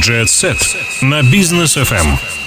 Jet Set на бизнес FM.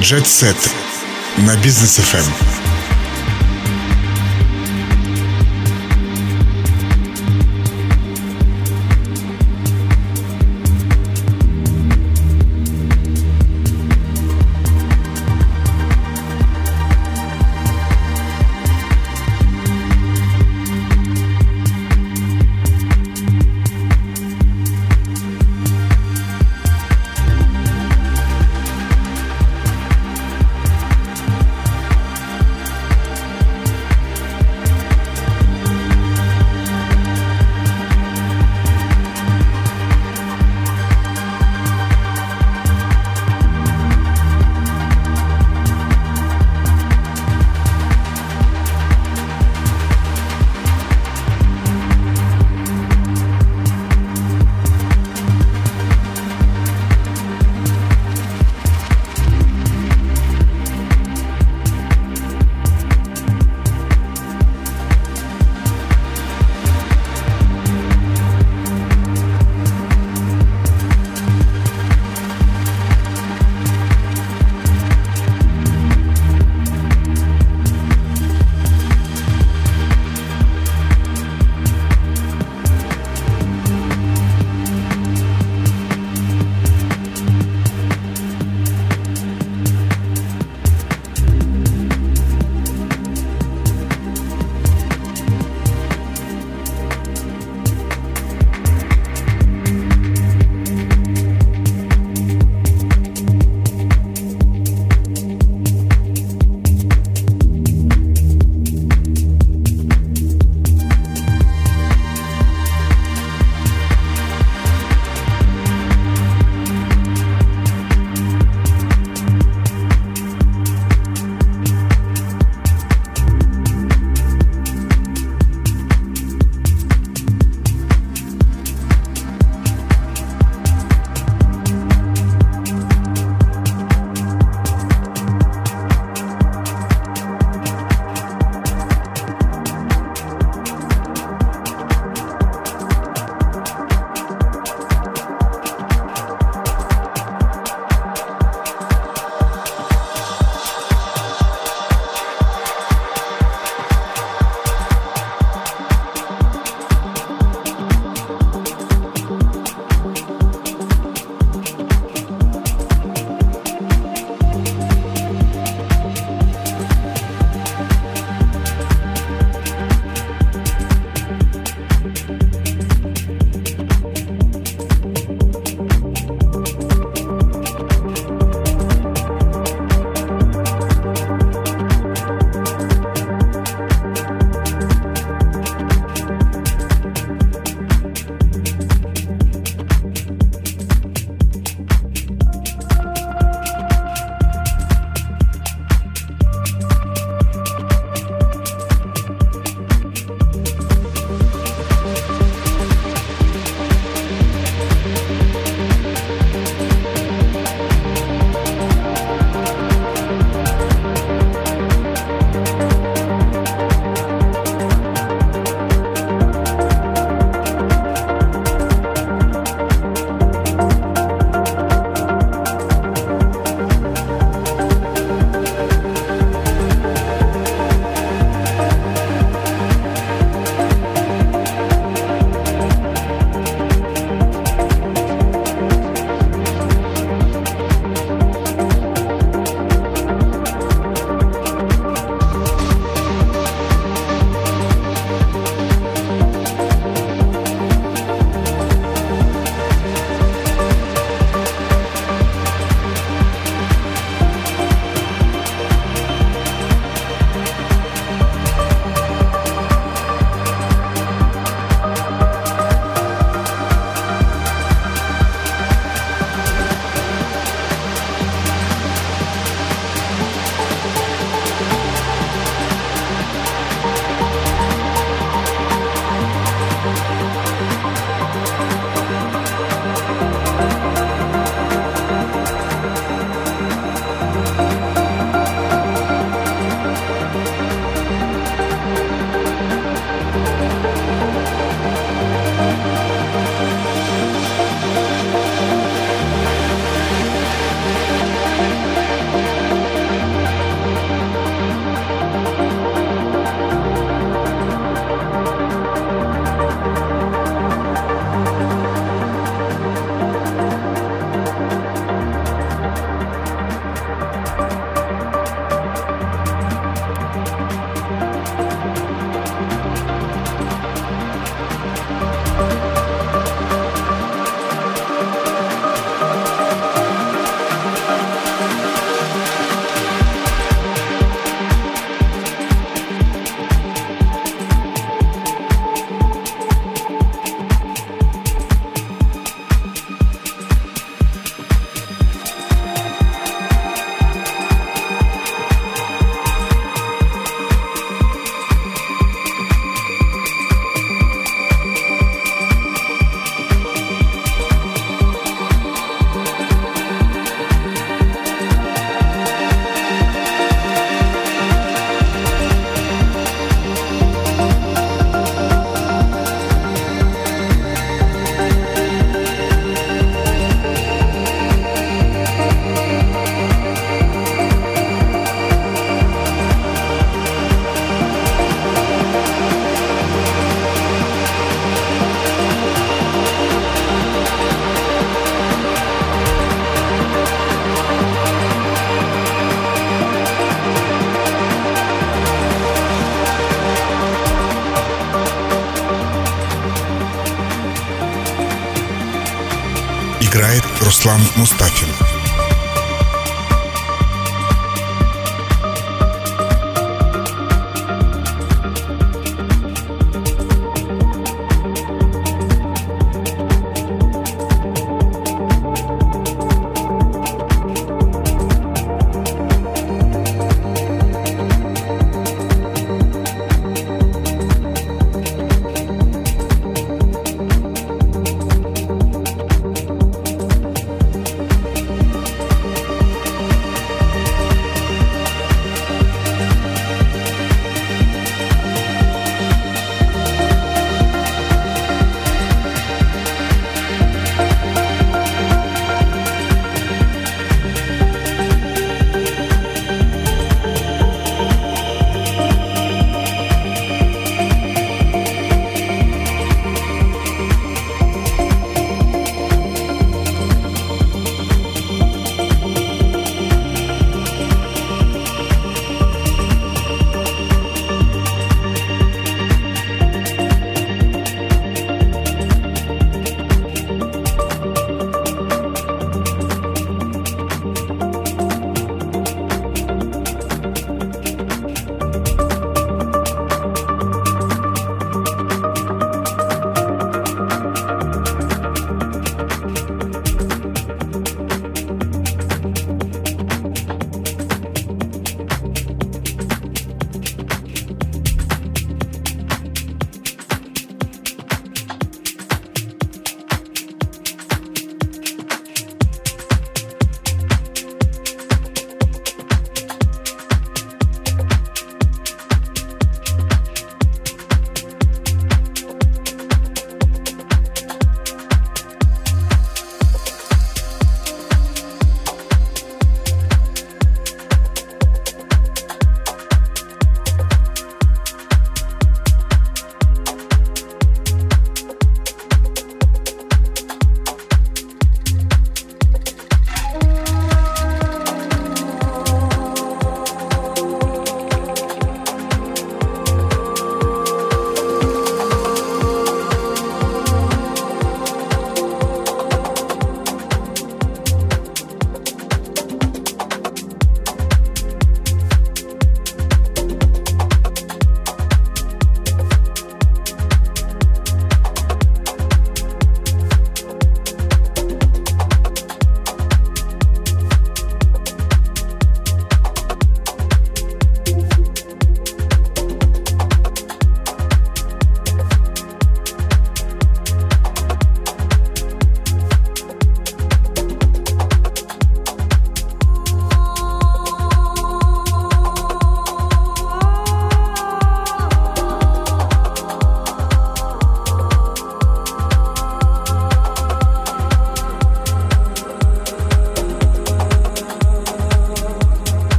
Jet Set на бизнес FM.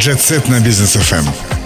Set на бизнес FM.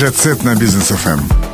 Jet на бизнес FM.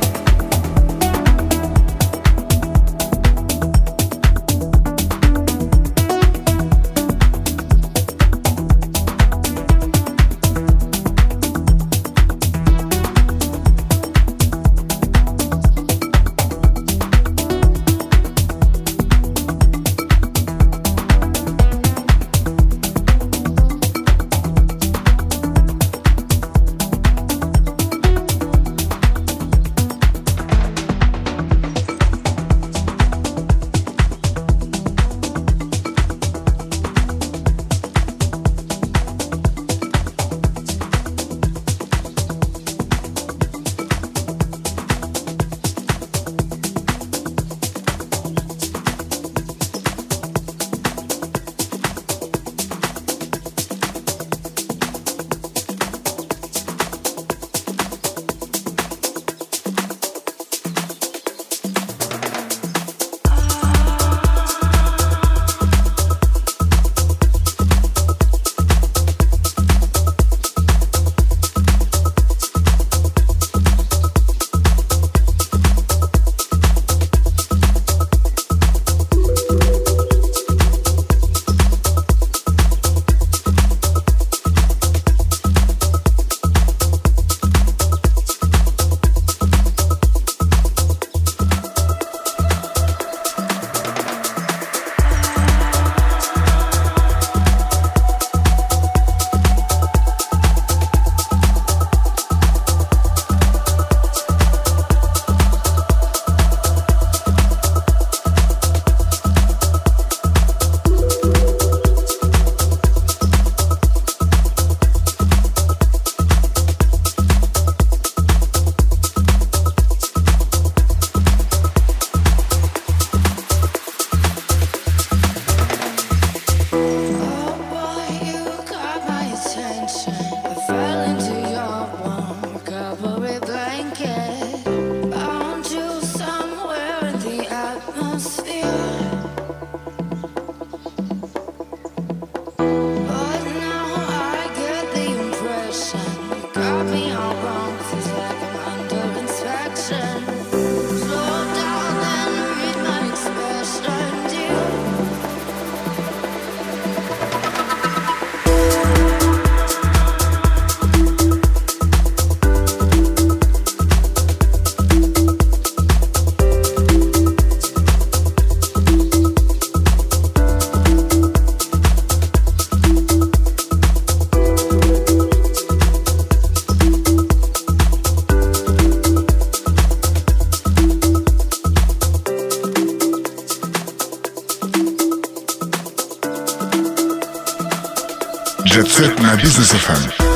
Business FM.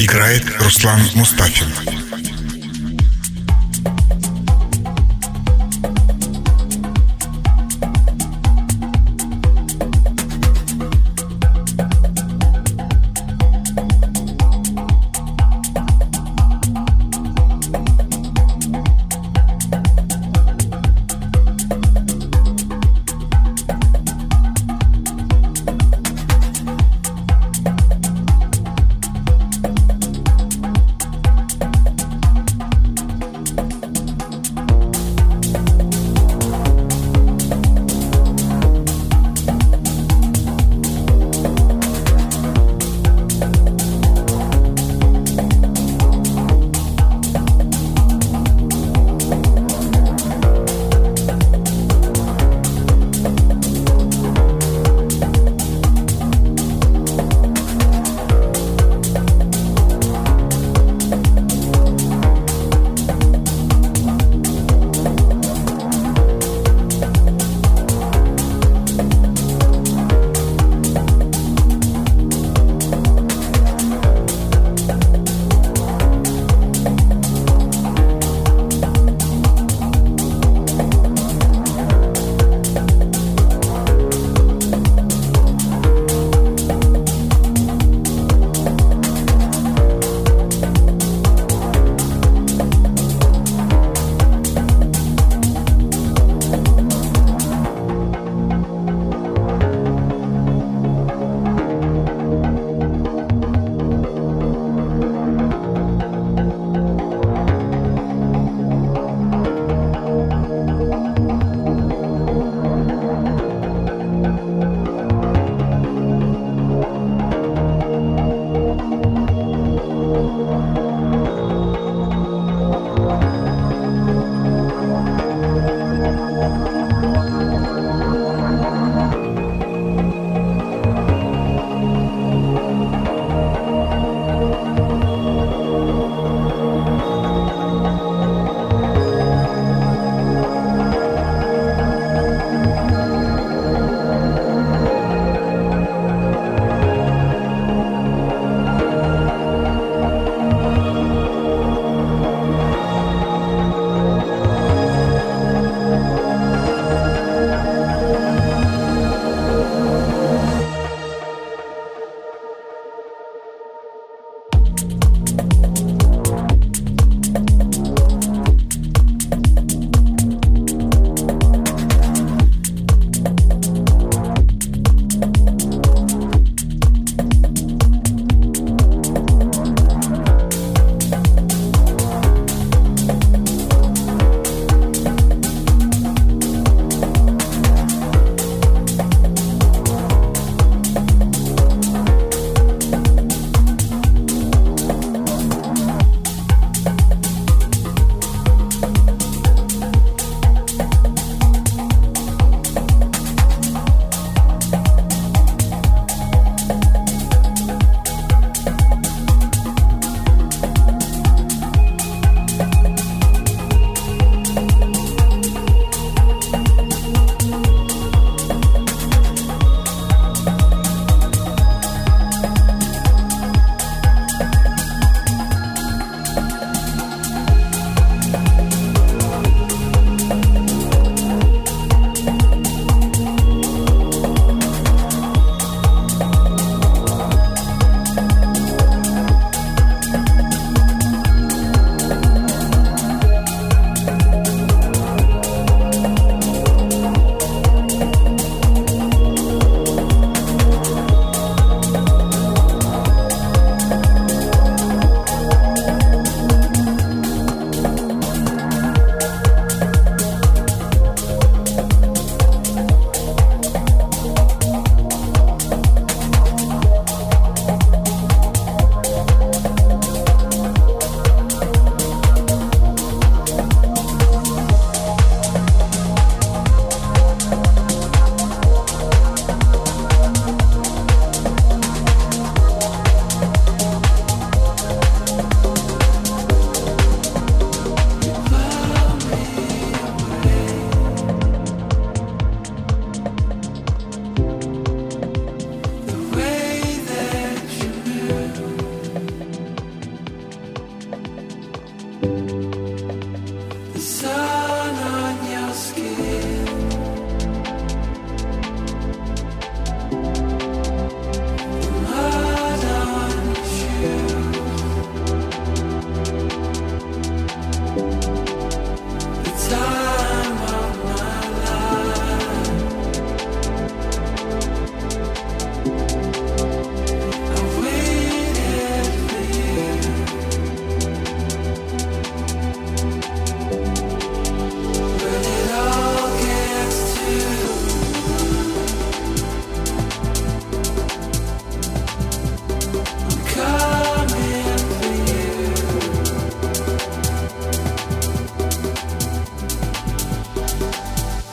Играет Руслан Мустафин.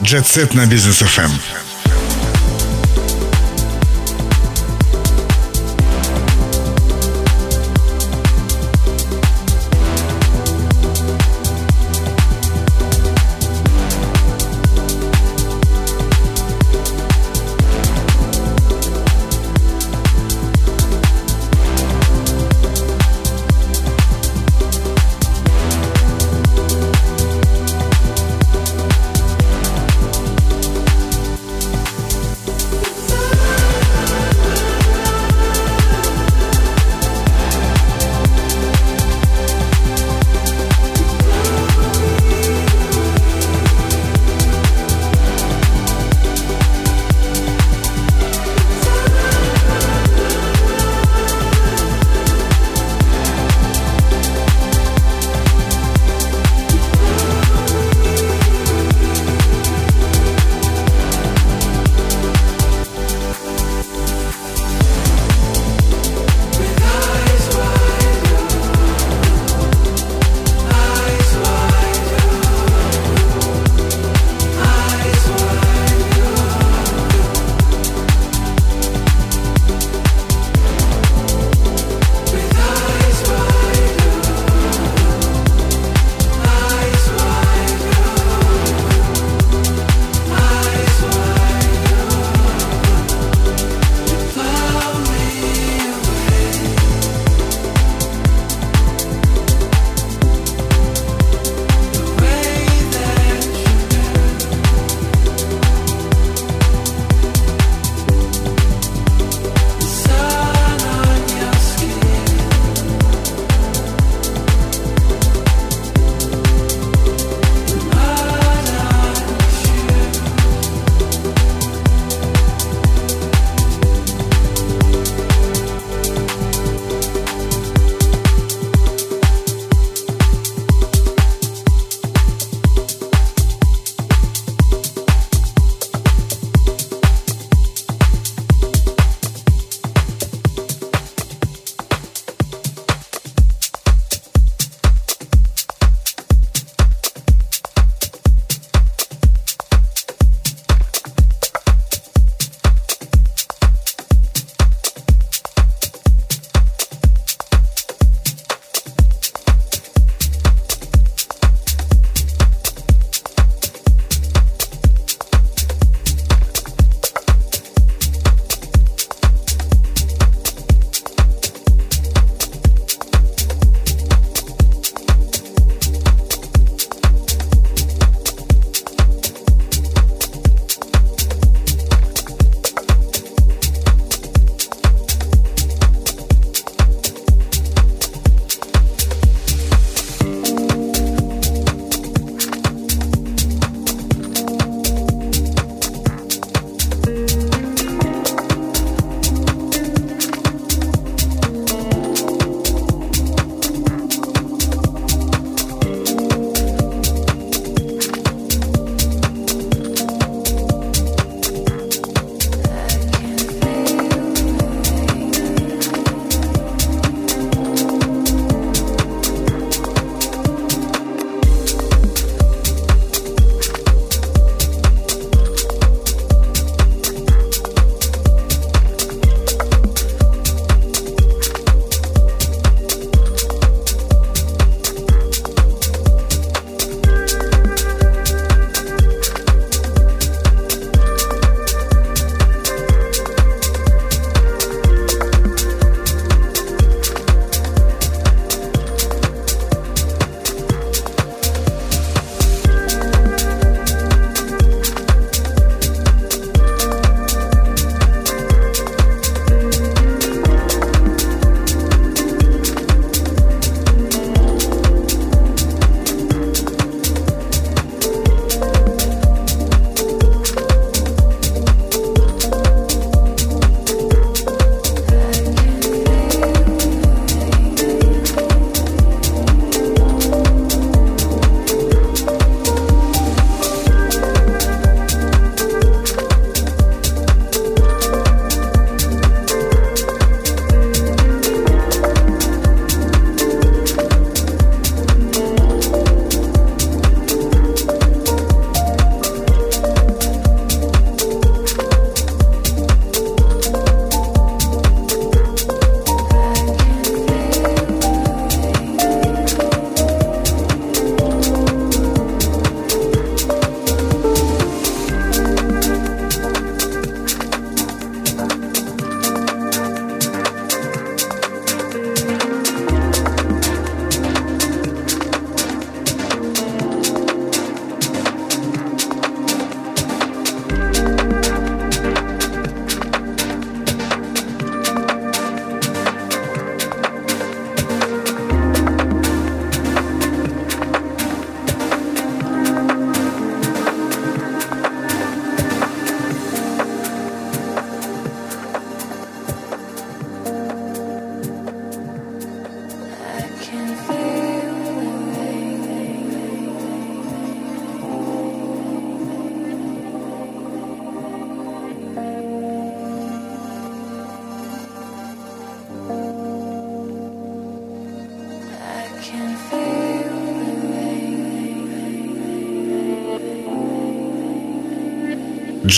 Set на бизнес FM.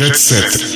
etc.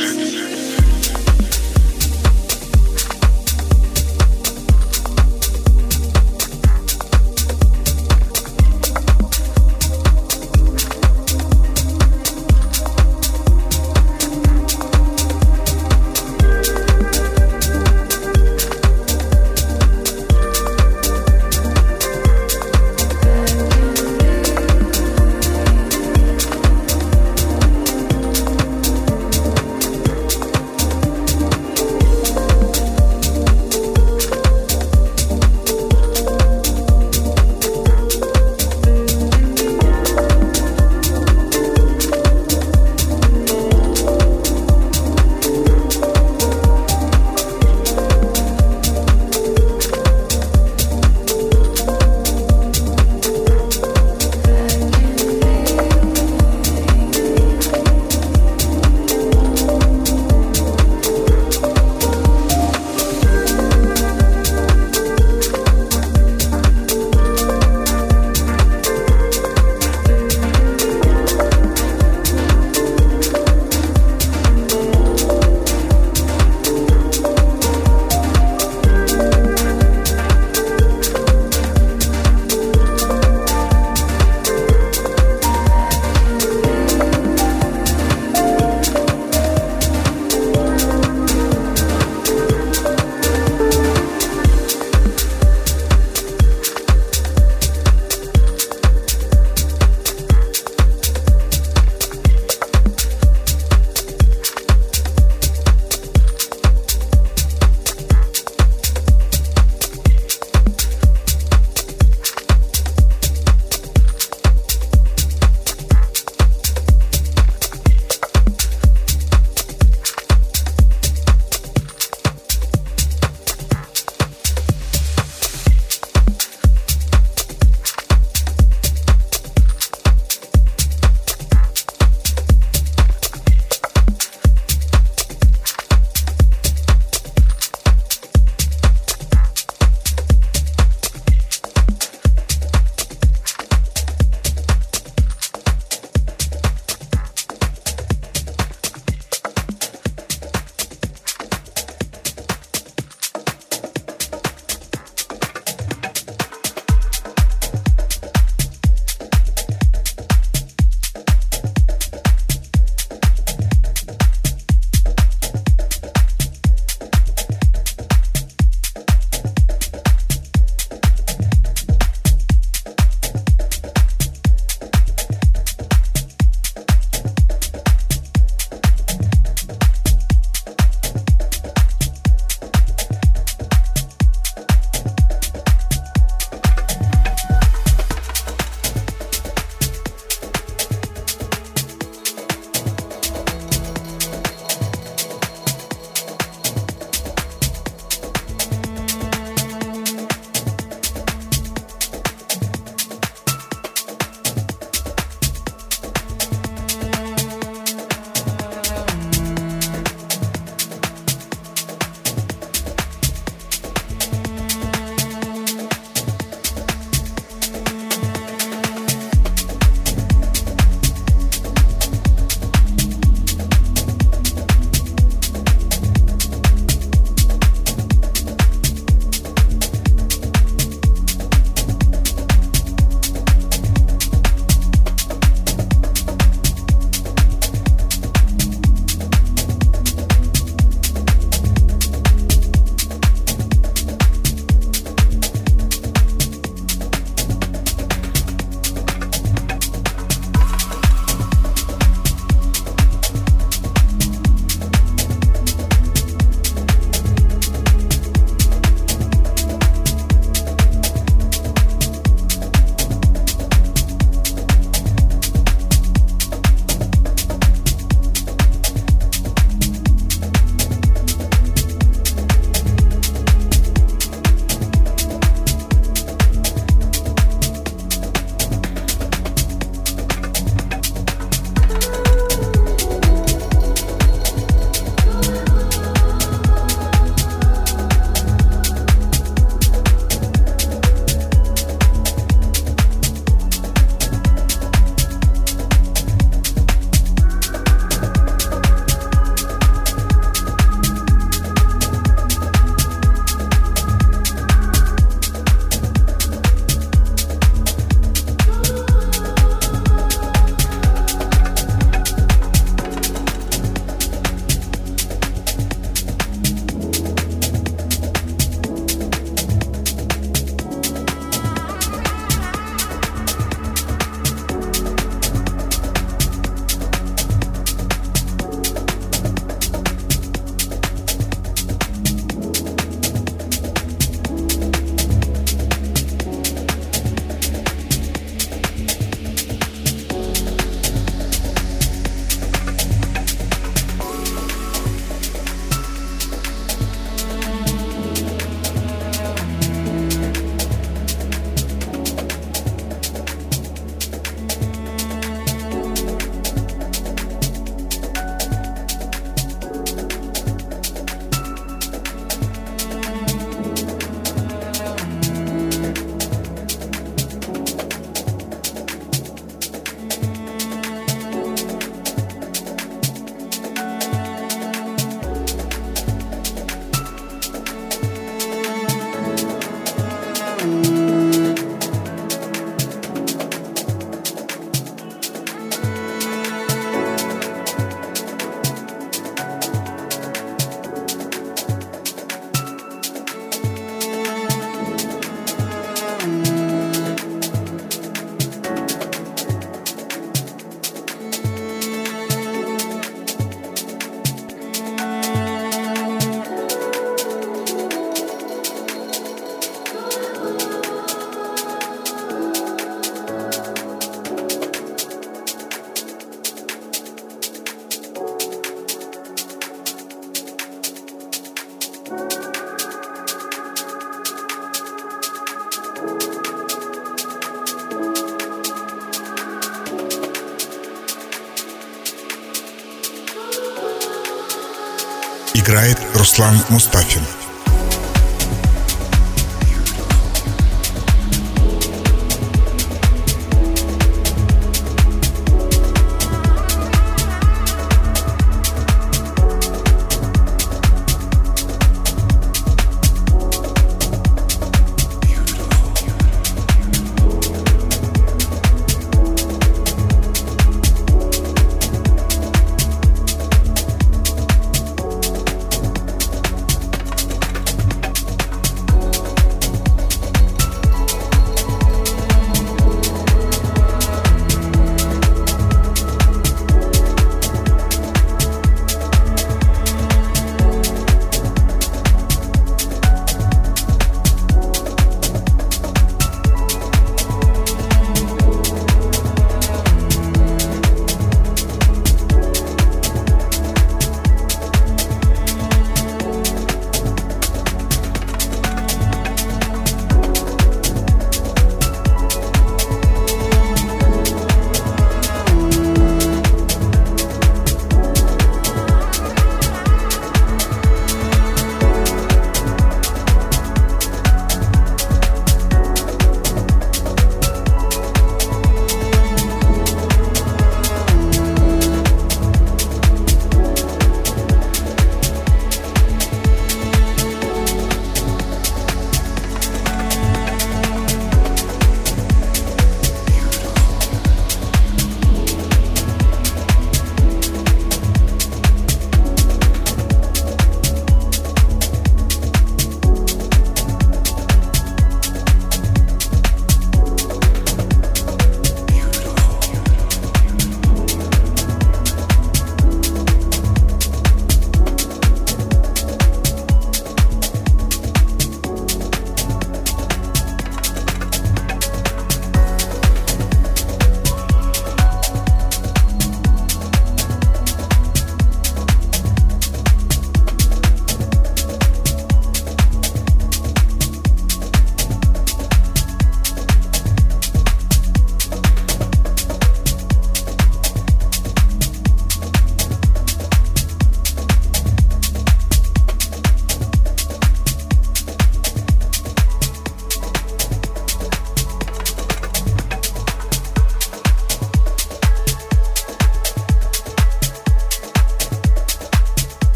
Руслан Мустафин.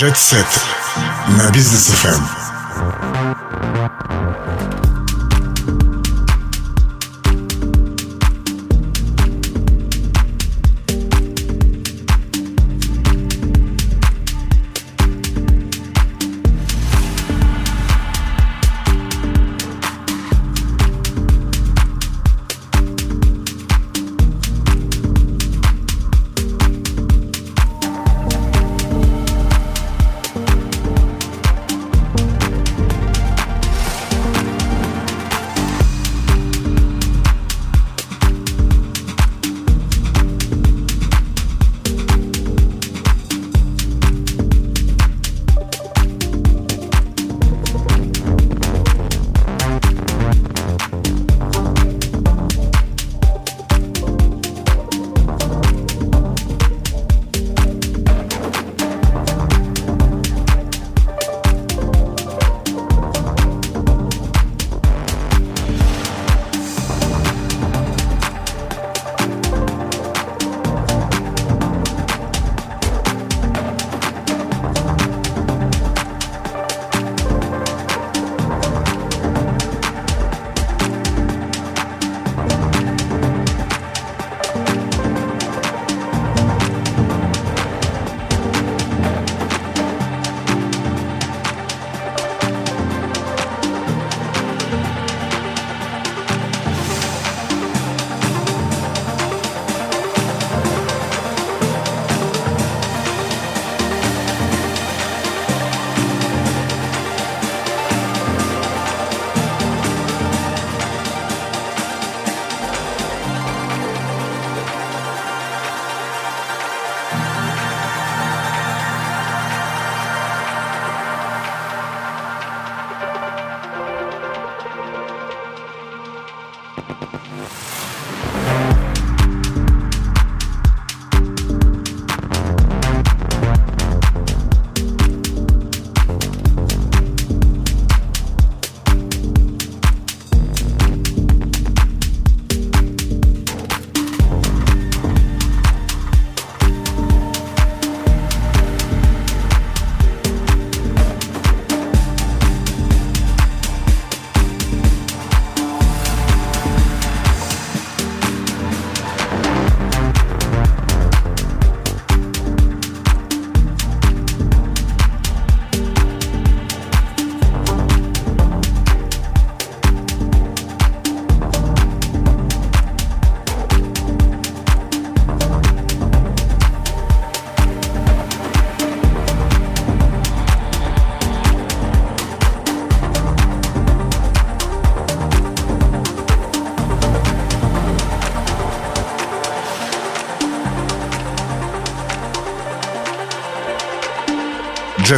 Jet Set на Бизнес FM.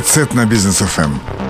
Set на бизнес FM.